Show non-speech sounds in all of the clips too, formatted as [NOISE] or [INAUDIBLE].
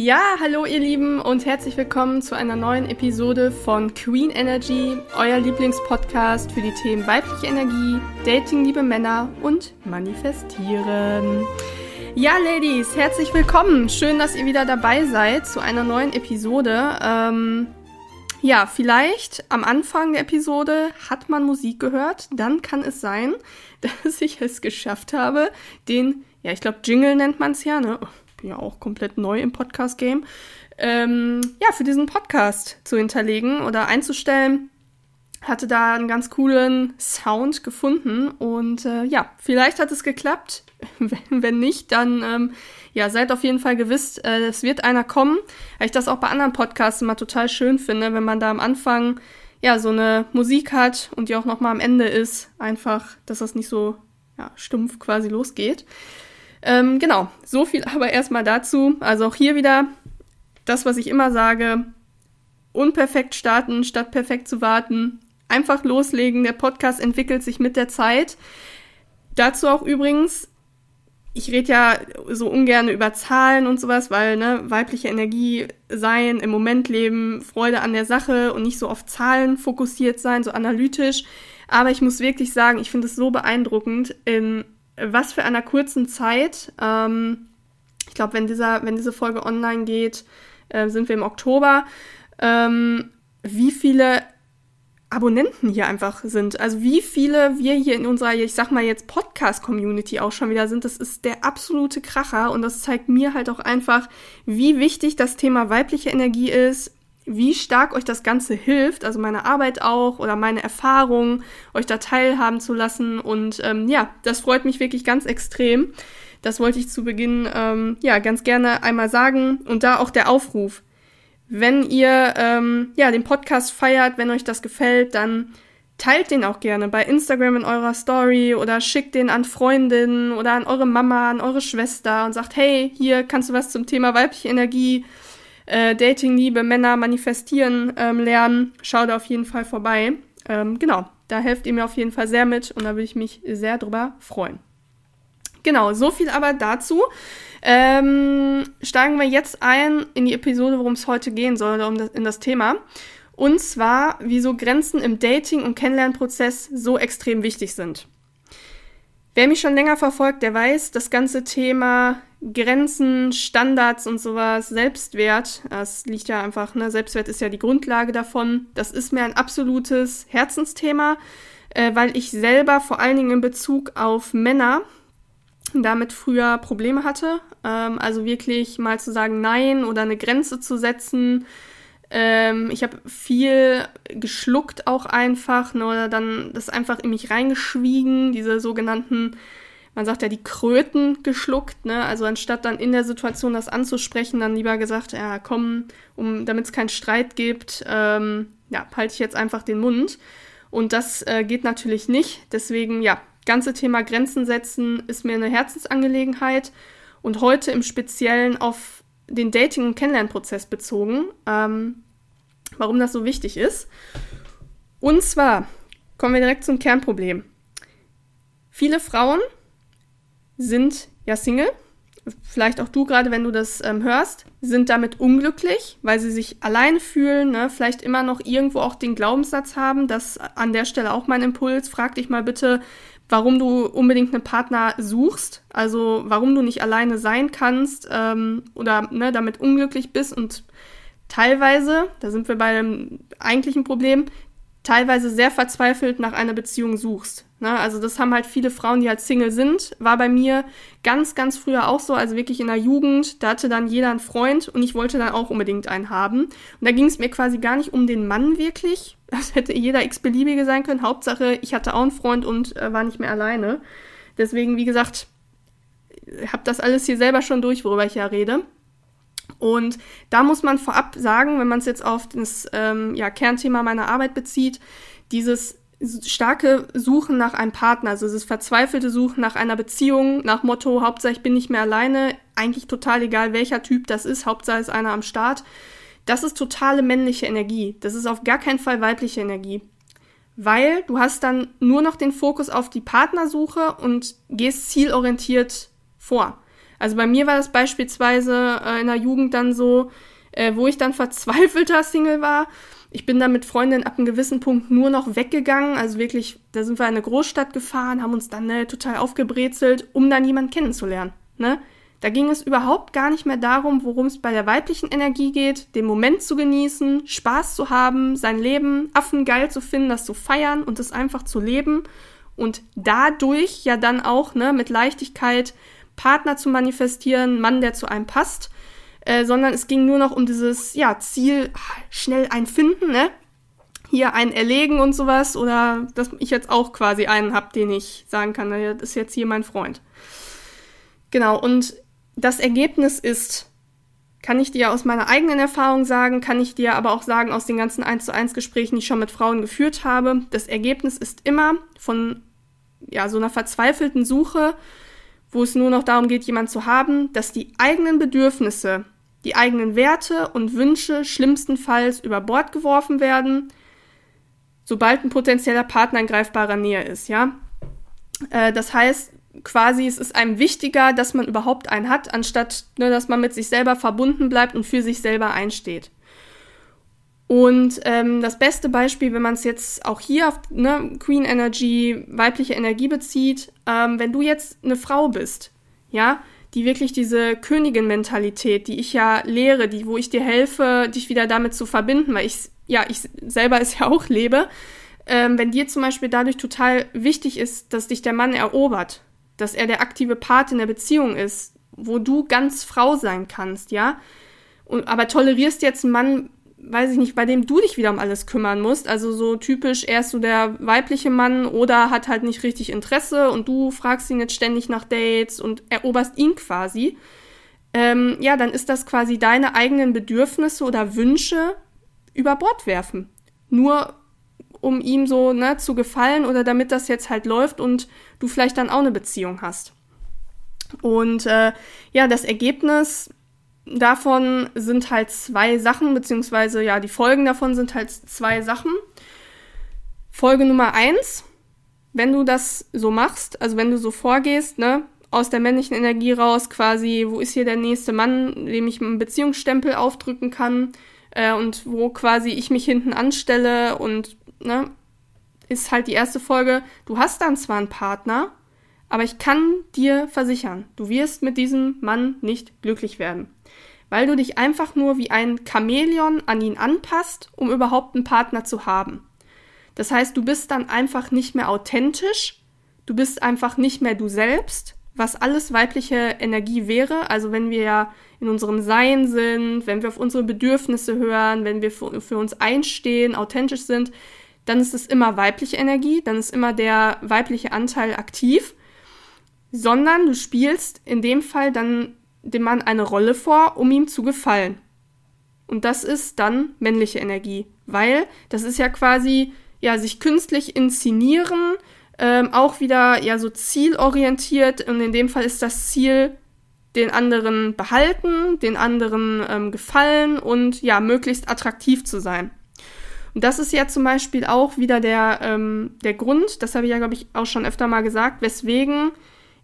Ja, hallo ihr Lieben und herzlich willkommen zu einer neuen Episode von Queen Energy, euer Lieblingspodcast für die Themen weibliche Energie, Dating, liebe Männer und Manifestieren. Ja, Ladies, herzlich willkommen. Schön, dass ihr wieder dabei seid zu einer neuen Episode. Ähm, ja, vielleicht am Anfang der Episode hat man Musik gehört. Dann kann es sein, [LAUGHS] dass ich es geschafft habe, den, ja, ich glaube, Jingle nennt man es ja, ne? Bin ja auch komplett neu im Podcast-Game. Ähm, ja, für diesen Podcast zu hinterlegen oder einzustellen hatte da einen ganz coolen Sound gefunden und äh, ja, vielleicht hat es geklappt. [LAUGHS] wenn, nicht, dann ähm, ja, seid auf jeden Fall gewiss, äh, es wird einer kommen, weil ich das auch bei anderen Podcasts immer total schön finde, wenn man da am Anfang ja so eine Musik hat und die auch noch mal am Ende ist, einfach, dass das nicht so ja, stumpf quasi losgeht. Ähm, genau, so viel aber erstmal dazu. Also auch hier wieder das, was ich immer sage, unperfekt starten, statt perfekt zu warten einfach loslegen. Der Podcast entwickelt sich mit der Zeit. Dazu auch übrigens, ich rede ja so ungern über Zahlen und sowas, weil ne, weibliche Energie sein, im Moment leben, Freude an der Sache und nicht so auf Zahlen fokussiert sein, so analytisch. Aber ich muss wirklich sagen, ich finde es so beeindruckend, in was für einer kurzen Zeit. Ähm, ich glaube, wenn wenn diese Folge online geht, äh, sind wir im Oktober. Ähm, wie viele Abonnenten hier einfach sind. Also wie viele wir hier in unserer, ich sag mal jetzt Podcast-Community auch schon wieder sind, das ist der absolute Kracher und das zeigt mir halt auch einfach, wie wichtig das Thema weibliche Energie ist, wie stark euch das Ganze hilft, also meine Arbeit auch oder meine Erfahrungen, euch da teilhaben zu lassen. Und ähm, ja, das freut mich wirklich ganz extrem. Das wollte ich zu Beginn ähm, ja ganz gerne einmal sagen. Und da auch der Aufruf. Wenn ihr ähm, ja den Podcast feiert, wenn euch das gefällt, dann teilt den auch gerne bei Instagram in eurer Story oder schickt den an Freundinnen oder an eure Mama, an eure Schwester und sagt, hey, hier kannst du was zum Thema weibliche Energie, äh, Dating, Liebe, Männer manifestieren ähm, lernen. Schau da auf jeden Fall vorbei. Ähm, genau, da helft ihr mir auf jeden Fall sehr mit und da würde ich mich sehr drüber freuen. Genau, so viel aber dazu. Ähm, steigen wir jetzt ein in die Episode, worum es heute gehen soll, um das, in das Thema. Und zwar, wieso Grenzen im Dating- und Kennenlernprozess so extrem wichtig sind. Wer mich schon länger verfolgt, der weiß, das ganze Thema Grenzen, Standards und sowas, Selbstwert, das liegt ja einfach, ne, Selbstwert ist ja die Grundlage davon. Das ist mir ein absolutes Herzensthema, äh, weil ich selber vor allen Dingen in Bezug auf Männer damit früher Probleme hatte. Ähm, also wirklich mal zu sagen Nein oder eine Grenze zu setzen. Ähm, ich habe viel geschluckt auch einfach ne, oder dann das einfach in mich reingeschwiegen, diese sogenannten, man sagt ja die Kröten geschluckt. Ne? Also anstatt dann in der Situation das anzusprechen, dann lieber gesagt, ja komm, um, damit es keinen Streit gibt, ähm, ja, halte ich jetzt einfach den Mund. Und das äh, geht natürlich nicht. Deswegen, ja, ganze Thema Grenzen setzen ist mir eine Herzensangelegenheit und heute im Speziellen auf den Dating- und Kennenlernprozess bezogen, ähm, warum das so wichtig ist. Und zwar kommen wir direkt zum Kernproblem. Viele Frauen sind ja Single, vielleicht auch du gerade, wenn du das ähm, hörst, sind damit unglücklich, weil sie sich alleine fühlen, ne? vielleicht immer noch irgendwo auch den Glaubenssatz haben, dass an der Stelle auch mein Impuls, frag dich mal bitte, warum du unbedingt einen Partner suchst, also warum du nicht alleine sein kannst ähm, oder ne, damit unglücklich bist. Und teilweise, da sind wir bei dem eigentlichen Problem, teilweise sehr verzweifelt nach einer Beziehung suchst. Ne? Also das haben halt viele Frauen, die halt Single sind. War bei mir ganz, ganz früher auch so, also wirklich in der Jugend. Da hatte dann jeder einen Freund und ich wollte dann auch unbedingt einen haben. Und da ging es mir quasi gar nicht um den Mann wirklich. [LAUGHS] Das hätte jeder x-beliebige sein können. Hauptsache, ich hatte auch einen Freund und äh, war nicht mehr alleine. Deswegen, wie gesagt, habe das alles hier selber schon durch, worüber ich ja rede. Und da muss man vorab sagen, wenn man es jetzt auf das ähm, ja, Kernthema meiner Arbeit bezieht, dieses starke Suchen nach einem Partner, also dieses verzweifelte Suchen nach einer Beziehung, nach Motto, Hauptsache ich bin nicht mehr alleine, eigentlich total egal welcher Typ das ist, Hauptsache ist einer am Start, das ist totale männliche Energie. Das ist auf gar keinen Fall weibliche Energie. Weil du hast dann nur noch den Fokus auf die Partnersuche und gehst zielorientiert vor. Also bei mir war das beispielsweise äh, in der Jugend dann so, äh, wo ich dann verzweifelter Single war. Ich bin dann mit Freundinnen ab einem gewissen Punkt nur noch weggegangen. Also wirklich, da sind wir in eine Großstadt gefahren, haben uns dann ne, total aufgebrezelt, um dann jemanden kennenzulernen. Ne? Da ging es überhaupt gar nicht mehr darum, worum es bei der weiblichen Energie geht, den Moment zu genießen, Spaß zu haben, sein Leben affengeil zu finden, das zu feiern und es einfach zu leben und dadurch ja dann auch ne, mit Leichtigkeit Partner zu manifestieren, Mann, der zu einem passt, äh, sondern es ging nur noch um dieses ja, Ziel, schnell ein Finden, ne? Hier ein Erlegen und sowas oder dass ich jetzt auch quasi einen habe, den ich sagen kann, das ist jetzt hier mein Freund. Genau, und das Ergebnis ist, kann ich dir aus meiner eigenen Erfahrung sagen, kann ich dir aber auch sagen aus den ganzen 1 zu 1 Gesprächen, die ich schon mit Frauen geführt habe, das Ergebnis ist immer von ja, so einer verzweifelten Suche, wo es nur noch darum geht, jemanden zu haben, dass die eigenen Bedürfnisse, die eigenen Werte und Wünsche schlimmstenfalls über Bord geworfen werden, sobald ein potenzieller Partner in greifbarer Nähe ist, ja. Äh, das heißt, quasi, es ist einem wichtiger, dass man überhaupt einen hat, anstatt, ne, dass man mit sich selber verbunden bleibt und für sich selber einsteht. Und ähm, das beste Beispiel, wenn man es jetzt auch hier auf ne, Queen Energy, weibliche Energie bezieht, ähm, wenn du jetzt eine Frau bist, ja, die wirklich diese Königin-Mentalität, die ich ja lehre, die, wo ich dir helfe, dich wieder damit zu verbinden, weil ich, ja, ich selber [LAUGHS] es ja auch lebe, ähm, wenn dir zum Beispiel dadurch total wichtig ist, dass dich der Mann erobert, dass er der aktive Part in der Beziehung ist, wo du ganz Frau sein kannst, ja, und, aber tolerierst jetzt einen Mann, weiß ich nicht, bei dem du dich wieder um alles kümmern musst. Also so typisch, er ist so der weibliche Mann oder hat halt nicht richtig Interesse und du fragst ihn jetzt ständig nach Dates und eroberst ihn quasi. Ähm, ja, dann ist das quasi deine eigenen Bedürfnisse oder Wünsche über Bord werfen. Nur um ihm so ne, zu gefallen oder damit das jetzt halt läuft und du vielleicht dann auch eine Beziehung hast. Und äh, ja, das Ergebnis davon sind halt zwei Sachen, beziehungsweise ja, die Folgen davon sind halt zwei Sachen. Folge Nummer eins, wenn du das so machst, also wenn du so vorgehst, ne, aus der männlichen Energie raus, quasi, wo ist hier der nächste Mann, dem ich einen Beziehungsstempel aufdrücken kann, äh, und wo quasi ich mich hinten anstelle und, ne, ist halt die erste Folge, du hast dann zwar einen Partner, aber ich kann dir versichern, du wirst mit diesem Mann nicht glücklich werden weil du dich einfach nur wie ein Chamäleon an ihn anpasst, um überhaupt einen Partner zu haben. Das heißt, du bist dann einfach nicht mehr authentisch, du bist einfach nicht mehr du selbst, was alles weibliche Energie wäre. Also wenn wir ja in unserem Sein sind, wenn wir auf unsere Bedürfnisse hören, wenn wir für, für uns einstehen, authentisch sind, dann ist es immer weibliche Energie, dann ist immer der weibliche Anteil aktiv, sondern du spielst in dem Fall dann dem Mann eine Rolle vor, um ihm zu gefallen. Und das ist dann männliche Energie, weil das ist ja quasi, ja, sich künstlich inszenieren, ähm, auch wieder ja so zielorientiert und in dem Fall ist das Ziel den anderen behalten, den anderen ähm, gefallen und ja, möglichst attraktiv zu sein. Und das ist ja zum Beispiel auch wieder der, ähm, der Grund, das habe ich ja, glaube ich, auch schon öfter mal gesagt, weswegen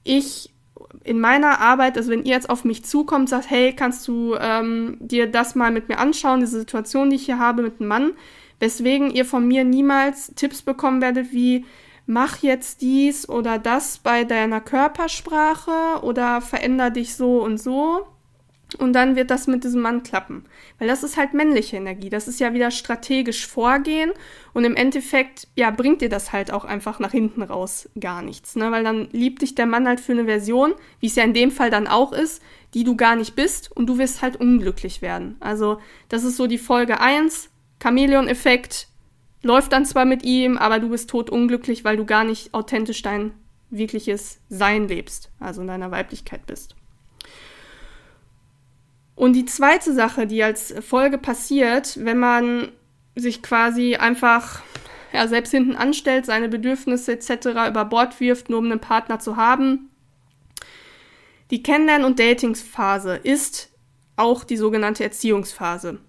ich in meiner Arbeit, also wenn ihr jetzt auf mich zukommt, sagt, hey, kannst du ähm, dir das mal mit mir anschauen, diese Situation, die ich hier habe mit einem Mann, weswegen ihr von mir niemals Tipps bekommen werdet wie, mach jetzt dies oder das bei deiner Körpersprache oder veränder dich so und so, und dann wird das mit diesem Mann klappen. Weil das ist halt männliche Energie. Das ist ja wieder strategisch vorgehen. Und im Endeffekt, ja, bringt dir das halt auch einfach nach hinten raus gar nichts. Ne? Weil dann liebt dich der Mann halt für eine Version, wie es ja in dem Fall dann auch ist, die du gar nicht bist. Und du wirst halt unglücklich werden. Also, das ist so die Folge 1. Chamäleon-Effekt. Läuft dann zwar mit ihm, aber du bist tot unglücklich, weil du gar nicht authentisch dein wirkliches Sein lebst. Also in deiner Weiblichkeit bist. Und die zweite Sache, die als Folge passiert, wenn man sich quasi einfach ja, selbst hinten anstellt, seine Bedürfnisse etc. über Bord wirft, nur um einen Partner zu haben. Die Kennenlernen- und Datingsphase ist auch die sogenannte Erziehungsphase.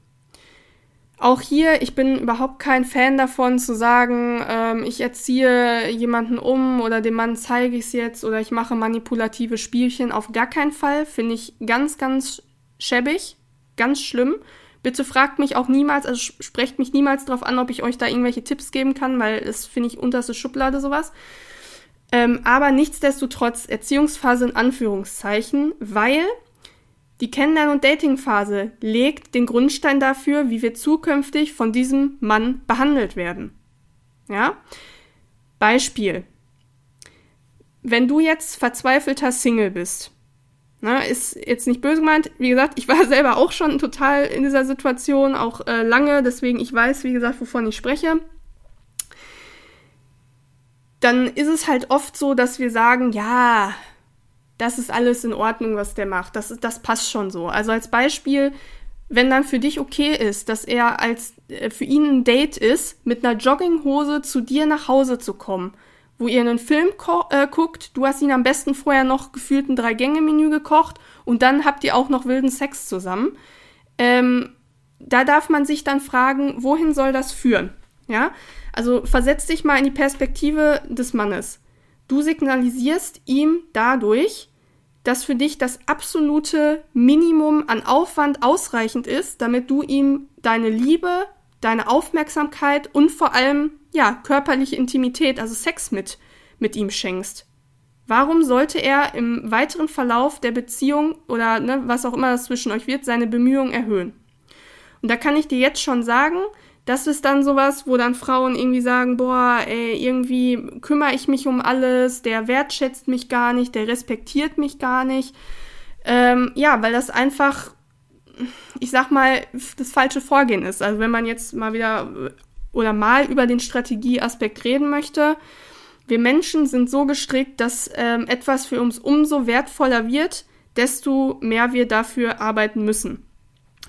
auch hier, ich bin überhaupt kein Fan davon zu sagen, ähm, ich erziehe jemanden um oder dem Mann zeige ich es jetzt oder ich mache manipulative Spielchen. Auf gar keinen Fall. Finde ich ganz, ganz schäbig, ganz schlimm. Bitte fragt mich auch niemals, also sprecht mich niemals darauf an, ob ich euch da irgendwelche Tipps geben kann, weil es finde ich unterste Schublade sowas. Ähm, aber nichtsdestotrotz Erziehungsphase in Anführungszeichen, weil die Kennenlern- und Datingphase legt den Grundstein dafür, wie wir zukünftig von diesem Mann behandelt werden. Ja? Beispiel. Wenn du jetzt verzweifelter Single bist, ne, ist jetzt nicht böse gemeint, wie gesagt, ich war [LAUGHS] selber auch schon total in dieser Situation, auch äh, lange, deswegen ich weiß, wie gesagt, wovon ich spreche. Dann ist es halt oft so, dass wir sagen, ja, das ist alles in Ordnung, was der macht. Das, das passt schon so. Also als Beispiel, wenn dann für dich okay ist, dass er als äh, für ihn ein Date ist, mit einer Jogginghose zu dir nach Hause zu kommen, wo ihr einen Film äh, guckt, du hast ihn am besten vorher noch gefühlt ein Drei-Gänge-Menü gekocht und dann habt ihr auch noch wilden Sex zusammen. Ähm, da darf man sich dann fragen, wohin soll das führen? Ja, also versetz dich mal in die Perspektive des Mannes. Du signalisierst ihm dadurch, dass für dich das absolute Minimum an Aufwand ausreichend ist, damit du ihm deine Liebe, deine Aufmerksamkeit und vor allem, ja, körperliche Intimität, also Sex mit, mit ihm schenkst. Warum sollte er im weiteren Verlauf der Beziehung oder ne, was auch immer das zwischen euch wird, seine Bemühungen erhöhen? Und da kann ich dir jetzt schon sagen, das ist dann sowas, wo dann Frauen irgendwie sagen, boah, ey, irgendwie kümmere ich mich um alles, der wertschätzt mich gar nicht, der respektiert mich gar nicht. Ähm, ja, weil das einfach, ich sag mal, das falsche Vorgehen ist. Also wenn man jetzt mal wieder oder mal über den Strategieaspekt reden möchte, wir Menschen sind so gestrickt, dass ähm, etwas für uns umso wertvoller wird, desto mehr wir dafür arbeiten müssen.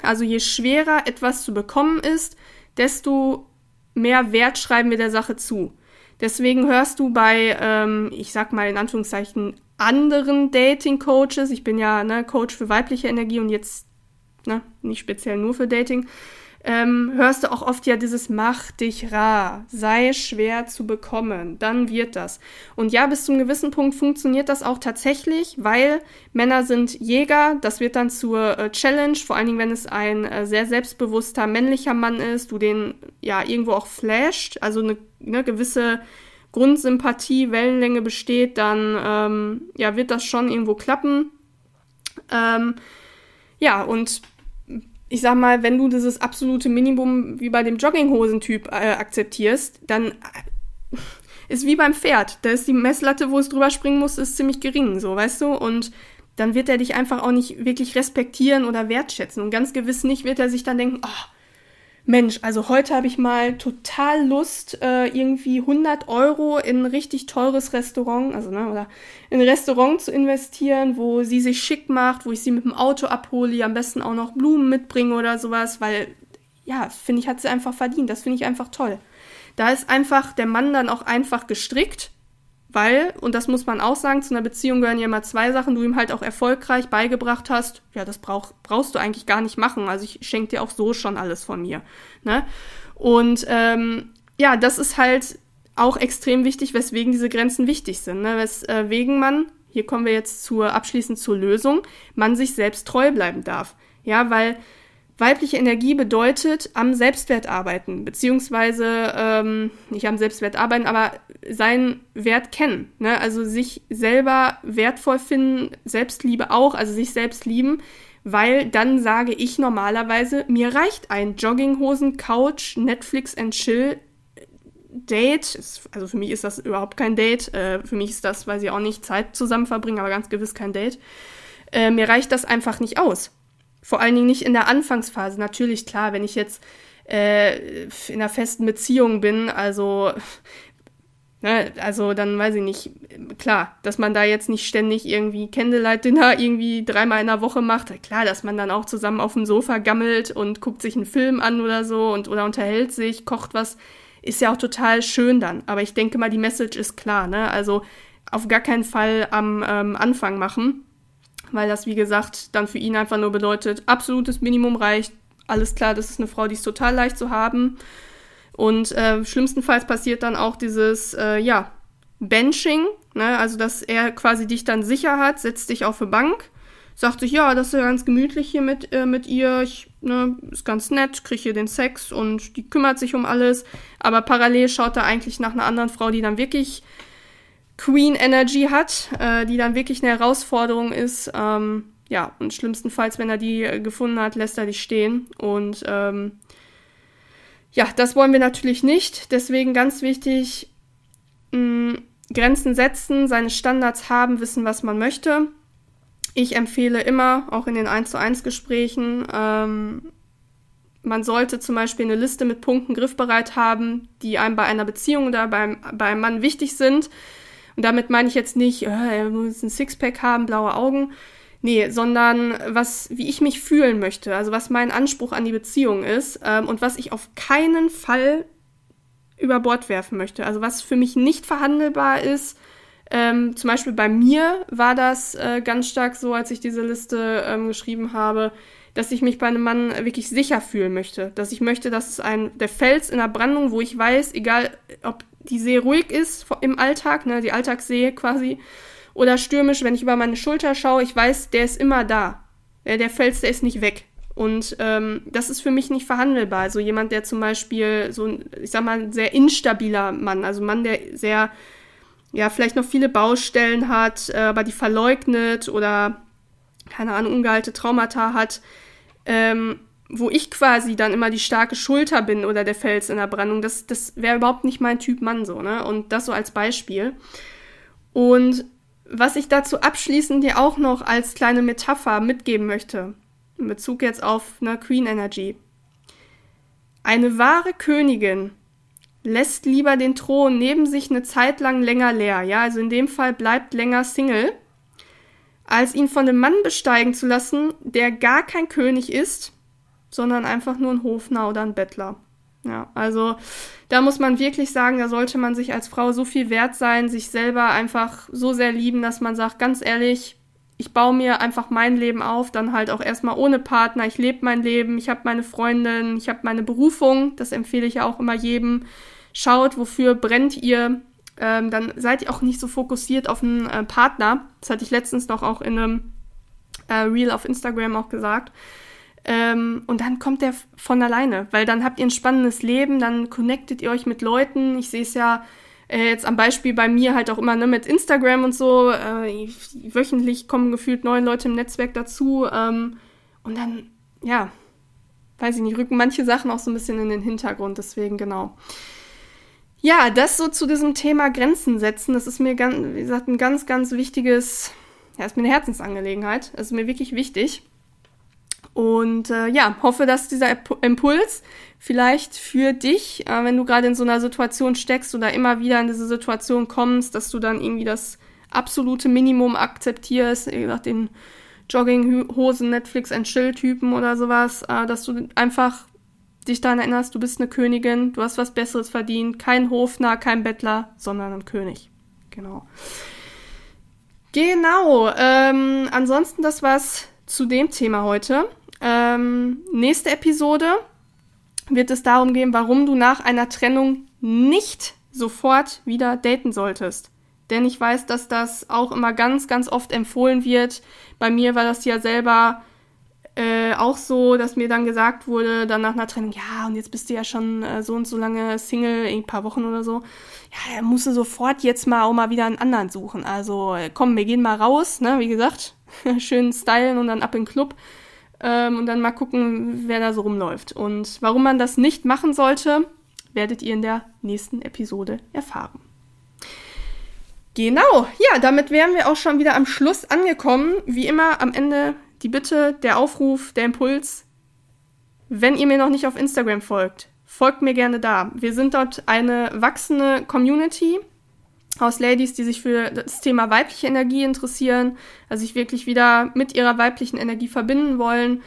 Also je schwerer etwas zu bekommen ist, desto mehr Wert schreiben wir der Sache zu. Deswegen hörst du bei, ähm, ich sag mal in Anführungszeichen, anderen Dating-Coaches, ich bin ja ne, Coach für weibliche Energie und jetzt ne, nicht speziell nur für Dating, ähm, hörst du auch oft ja dieses Mach dich rar, sei schwer zu bekommen, dann wird das. Und ja, bis zum gewissen Punkt funktioniert das auch tatsächlich, weil Männer sind Jäger, das wird dann zur äh, Challenge, vor allen Dingen, wenn es ein äh, sehr selbstbewusster männlicher Mann ist, du den ja irgendwo auch flasht, also eine ne, gewisse Grundsympathie, Wellenlänge besteht, dann ähm, ja, wird das schon irgendwo klappen. Ähm, ja, und ich sag mal, wenn du dieses absolute Minimum wie bei dem Jogginghosentyp äh, akzeptierst, dann äh, ist wie beim Pferd. Da ist die Messlatte, wo es drüber springen muss, ist ziemlich gering, so, weißt du? Und dann wird er dich einfach auch nicht wirklich respektieren oder wertschätzen. Und ganz gewiss nicht wird er sich dann denken, oh, Mensch, also heute habe ich mal total Lust, äh, irgendwie 100 Euro in ein richtig teures Restaurant, also ne, oder in ein Restaurant zu investieren, wo sie sich schick macht, wo ich sie mit dem Auto abhole, am besten auch noch Blumen mitbringe oder sowas, weil ja, finde ich, hat sie einfach verdient. Das finde ich einfach toll. Da ist einfach der Mann dann auch einfach gestrickt weil, und das muss man auch sagen, zu einer Beziehung gehören ja immer zwei Sachen, du ihm halt auch erfolgreich beigebracht hast, ja, das brauch, brauchst du eigentlich gar nicht machen. Also ich schenke dir auch so schon alles von mir. Ne? Und ähm, ja, das ist halt auch extrem wichtig, weswegen diese Grenzen wichtig sind. Ne? Weswegen man, hier kommen wir jetzt zur abschließend zur Lösung, man sich selbst treu bleiben darf. Ja, weil Weibliche Energie bedeutet am Selbstwert arbeiten, beziehungsweise ähm, nicht am Selbstwert arbeiten, aber seinen Wert kennen. Ne? Also sich selber wertvoll finden, Selbstliebe auch, also sich selbst lieben, weil dann sage ich normalerweise, mir reicht ein Jogginghosen, Couch, Netflix and Chill Date. Also für mich ist das überhaupt kein Date. Äh, für mich ist das, weil sie auch nicht Zeit zusammen verbringen, aber ganz gewiss kein Date. Äh, mir reicht das einfach nicht aus. Vor allen Dingen nicht in der Anfangsphase. Natürlich, klar, wenn ich jetzt äh, in einer festen Beziehung bin, also, ne, also dann weiß ich nicht, klar, dass man da jetzt nicht ständig irgendwie Candlelight-Dinner irgendwie dreimal in der Woche macht. Klar, dass man dann auch zusammen auf dem Sofa gammelt und guckt sich einen Film an oder so und oder unterhält sich, kocht was, ist ja auch total schön dann. Aber ich denke mal, die Message ist klar, ne? Also auf gar keinen Fall am ähm, Anfang machen weil das, wie gesagt, dann für ihn einfach nur bedeutet, absolutes Minimum reicht, alles klar, das ist eine Frau, die ist total leicht zu haben. Und äh, schlimmstenfalls passiert dann auch dieses, äh, ja, Benching, ne? also dass er quasi dich dann sicher hat, setzt dich auf eine Bank, sagt sich, ja, das ist ja ganz gemütlich hier mit, äh, mit ihr, ich, ne, ist ganz nett, kriege hier den Sex und die kümmert sich um alles, aber parallel schaut er eigentlich nach einer anderen Frau, die dann wirklich Queen Energy hat, äh, die dann wirklich eine Herausforderung ist, ähm, ja, und schlimmstenfalls, wenn er die äh, gefunden hat, lässt er die stehen und ähm, ja, das wollen wir natürlich nicht. Deswegen ganz wichtig, mh, Grenzen setzen, seine Standards haben, wissen, was man möchte. Ich empfehle immer, auch in den 1 zu 1 Gesprächen, ähm, man sollte zum Beispiel eine Liste mit Punkten griffbereit haben, die einem bei einer Beziehung oder beim, bei Mann wichtig sind. Und damit meine ich jetzt nicht, äh, er muss ein Sixpack haben, blaue Augen, Nee, sondern was, wie ich mich fühlen möchte, also was mein Anspruch an die Beziehung ist ähm, und was ich auf keinen Fall über Bord werfen möchte. Also was für mich nicht verhandelbar ist. Ähm, zum Beispiel bei mir war das äh, ganz stark so, als ich diese Liste ähm, geschrieben habe, dass ich mich bei einem Mann wirklich sicher fühlen möchte. Dass ich möchte, dass es ein der Fels in der Brandung, wo ich weiß, egal ob die See ruhig ist im Alltag, ne, die Alltagssee quasi, oder stürmisch, wenn ich über meine Schulter schaue, ich weiß, der ist immer da. Der, Fels, der ist nicht weg. Und ähm, das ist für mich nicht verhandelbar. Also jemand, der zum Beispiel so ein, ich sag mal, sehr instabiler Mann, also Mann, der sehr, ja, vielleicht noch viele Baustellen hat, äh, aber die verleugnet oder, keine Ahnung, ungeheilte Traumata hat, ähm, wo ich quasi dann immer die starke Schulter bin oder der Fels in der Brandung, das, das wäre überhaupt nicht mein Typ Mann so, ne? Und das so als Beispiel. Und was ich dazu abschließend dir auch noch als kleine Metapher mitgeben möchte, in Bezug jetzt auf eine Queen Energy. Eine wahre Königin lässt lieber den Thron neben sich eine Zeit lang länger leer, ja, also in dem Fall bleibt länger Single, als ihn von einem Mann besteigen zu lassen, der gar kein König ist, sondern einfach nur ein Hofner oder ein Bettler. Ja, also da muss man wirklich sagen, da sollte man sich als Frau so viel wert sein, sich selber einfach so sehr lieben, dass man sagt, ganz ehrlich, ich baue mir einfach mein Leben auf, dann halt auch erstmal ohne Partner. Ich lebe mein Leben, ich habe meine Freundin, ich habe meine Berufung, das empfehle ich ja auch immer jedem. Schaut, wofür brennt ihr. Ähm, dann seid ihr auch nicht so fokussiert auf einen äh, Partner. Das hatte ich letztens noch auch in einem äh, Reel auf Instagram auch gesagt. Ähm, und dann kommt der von alleine, weil dann habt ihr ein spannendes Leben, dann connectet ihr euch mit Leuten. Ich sehe es ja äh, jetzt am Beispiel bei mir halt auch immer ne, mit Instagram und so. Äh, wöchentlich kommen gefühlt neun Leute im Netzwerk dazu. Ähm, und dann, ja, weiß ich nicht, rücken manche Sachen auch so ein bisschen in den Hintergrund. Deswegen, genau. Ja, das so zu diesem Thema Grenzen setzen. Das ist mir, ganz, wie gesagt, ein ganz, ganz wichtiges, ja, ist mir eine Herzensangelegenheit. Das ist mir wirklich wichtig. Und äh, ja, hoffe, dass dieser Impuls vielleicht für dich, äh, wenn du gerade in so einer Situation steckst oder immer wieder in diese Situation kommst, dass du dann irgendwie das absolute Minimum akzeptierst, wie gesagt, den Jogginghosen, Netflix and Chill-Typen oder sowas, äh, dass du einfach dich daran erinnerst, du bist eine Königin, du hast was Besseres verdient, kein Hofner, kein Bettler, sondern ein König. Genau. Genau. Ähm, ansonsten das war's zu dem Thema heute. Ähm, nächste Episode wird es darum gehen, warum du nach einer Trennung nicht sofort wieder daten solltest. Denn ich weiß, dass das auch immer ganz, ganz oft empfohlen wird. Bei mir war das ja selber äh, auch so, dass mir dann gesagt wurde, dann nach einer Trennung, ja, und jetzt bist du ja schon äh, so und so lange Single, ein paar Wochen oder so. Ja, dann musst du sofort jetzt mal auch mal wieder einen anderen suchen. Also äh, komm, wir gehen mal raus, ne, wie gesagt, [LAUGHS] schön stylen und dann ab in den Club ähm, und dann mal gucken, wer da so rumläuft. Und warum man das nicht machen sollte, werdet ihr in der nächsten Episode erfahren. Genau, ja, damit wären wir auch schon wieder am Schluss angekommen. Wie immer am Ende die Bitte, der Aufruf, der Impuls. Wenn ihr mir noch nicht auf Instagram folgt, folgt mir gerne da. Wir sind dort eine wachsende Community aus Ladies, die sich für das Thema weibliche Energie interessieren, also sich wirklich wieder mit ihrer weiblichen Energie verbinden wollen.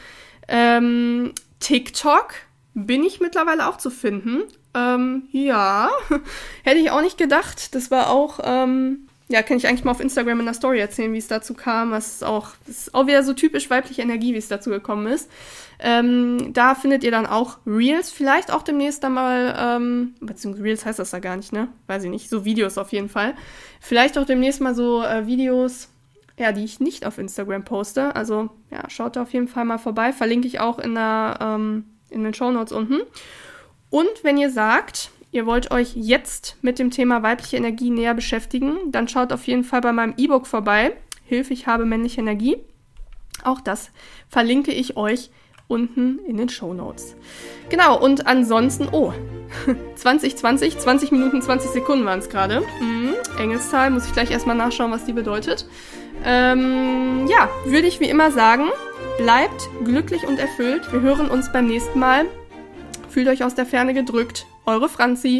Ähm, TikTok bin ich mittlerweile auch zu finden. Ähm, ja, [LAUGHS] hätte ich auch nicht gedacht. Das war auch, ähm, ja, kann ich eigentlich mal auf Instagram in der Story erzählen, wie es dazu kam. Das ist auch, das ist auch wieder so typisch weibliche Energie, wie es dazu gekommen ist. Ähm, da findet ihr dann auch Reels, vielleicht auch demnächst einmal, ähm, beziehungsweise Reels heißt das da gar nicht, ne? Weiß ich nicht. So Videos auf jeden Fall. Vielleicht auch demnächst mal so äh, Videos, ja, die ich nicht auf Instagram poste. Also, ja, schaut da auf jeden Fall mal vorbei. Verlinke ich auch in, der, ähm, in den Show Notes unten. Und wenn ihr sagt, ihr wollt euch jetzt mit dem Thema weibliche Energie näher beschäftigen, dann schaut auf jeden Fall bei meinem E-Book vorbei. Hilfe, ich habe männliche Energie. Auch das verlinke ich euch unten in den Show Notes. Genau, und ansonsten, oh, [LAUGHS] 2020, 20 Minuten, 20 Sekunden waren es gerade. Mhm, Engelszahl, muss ich gleich erstmal nachschauen, was die bedeutet. Ähm, ja, würde ich wie immer sagen, bleibt glücklich und erfüllt. Wir hören uns beim nächsten Mal. Fühlt euch aus der Ferne gedrückt. Eure Franzi.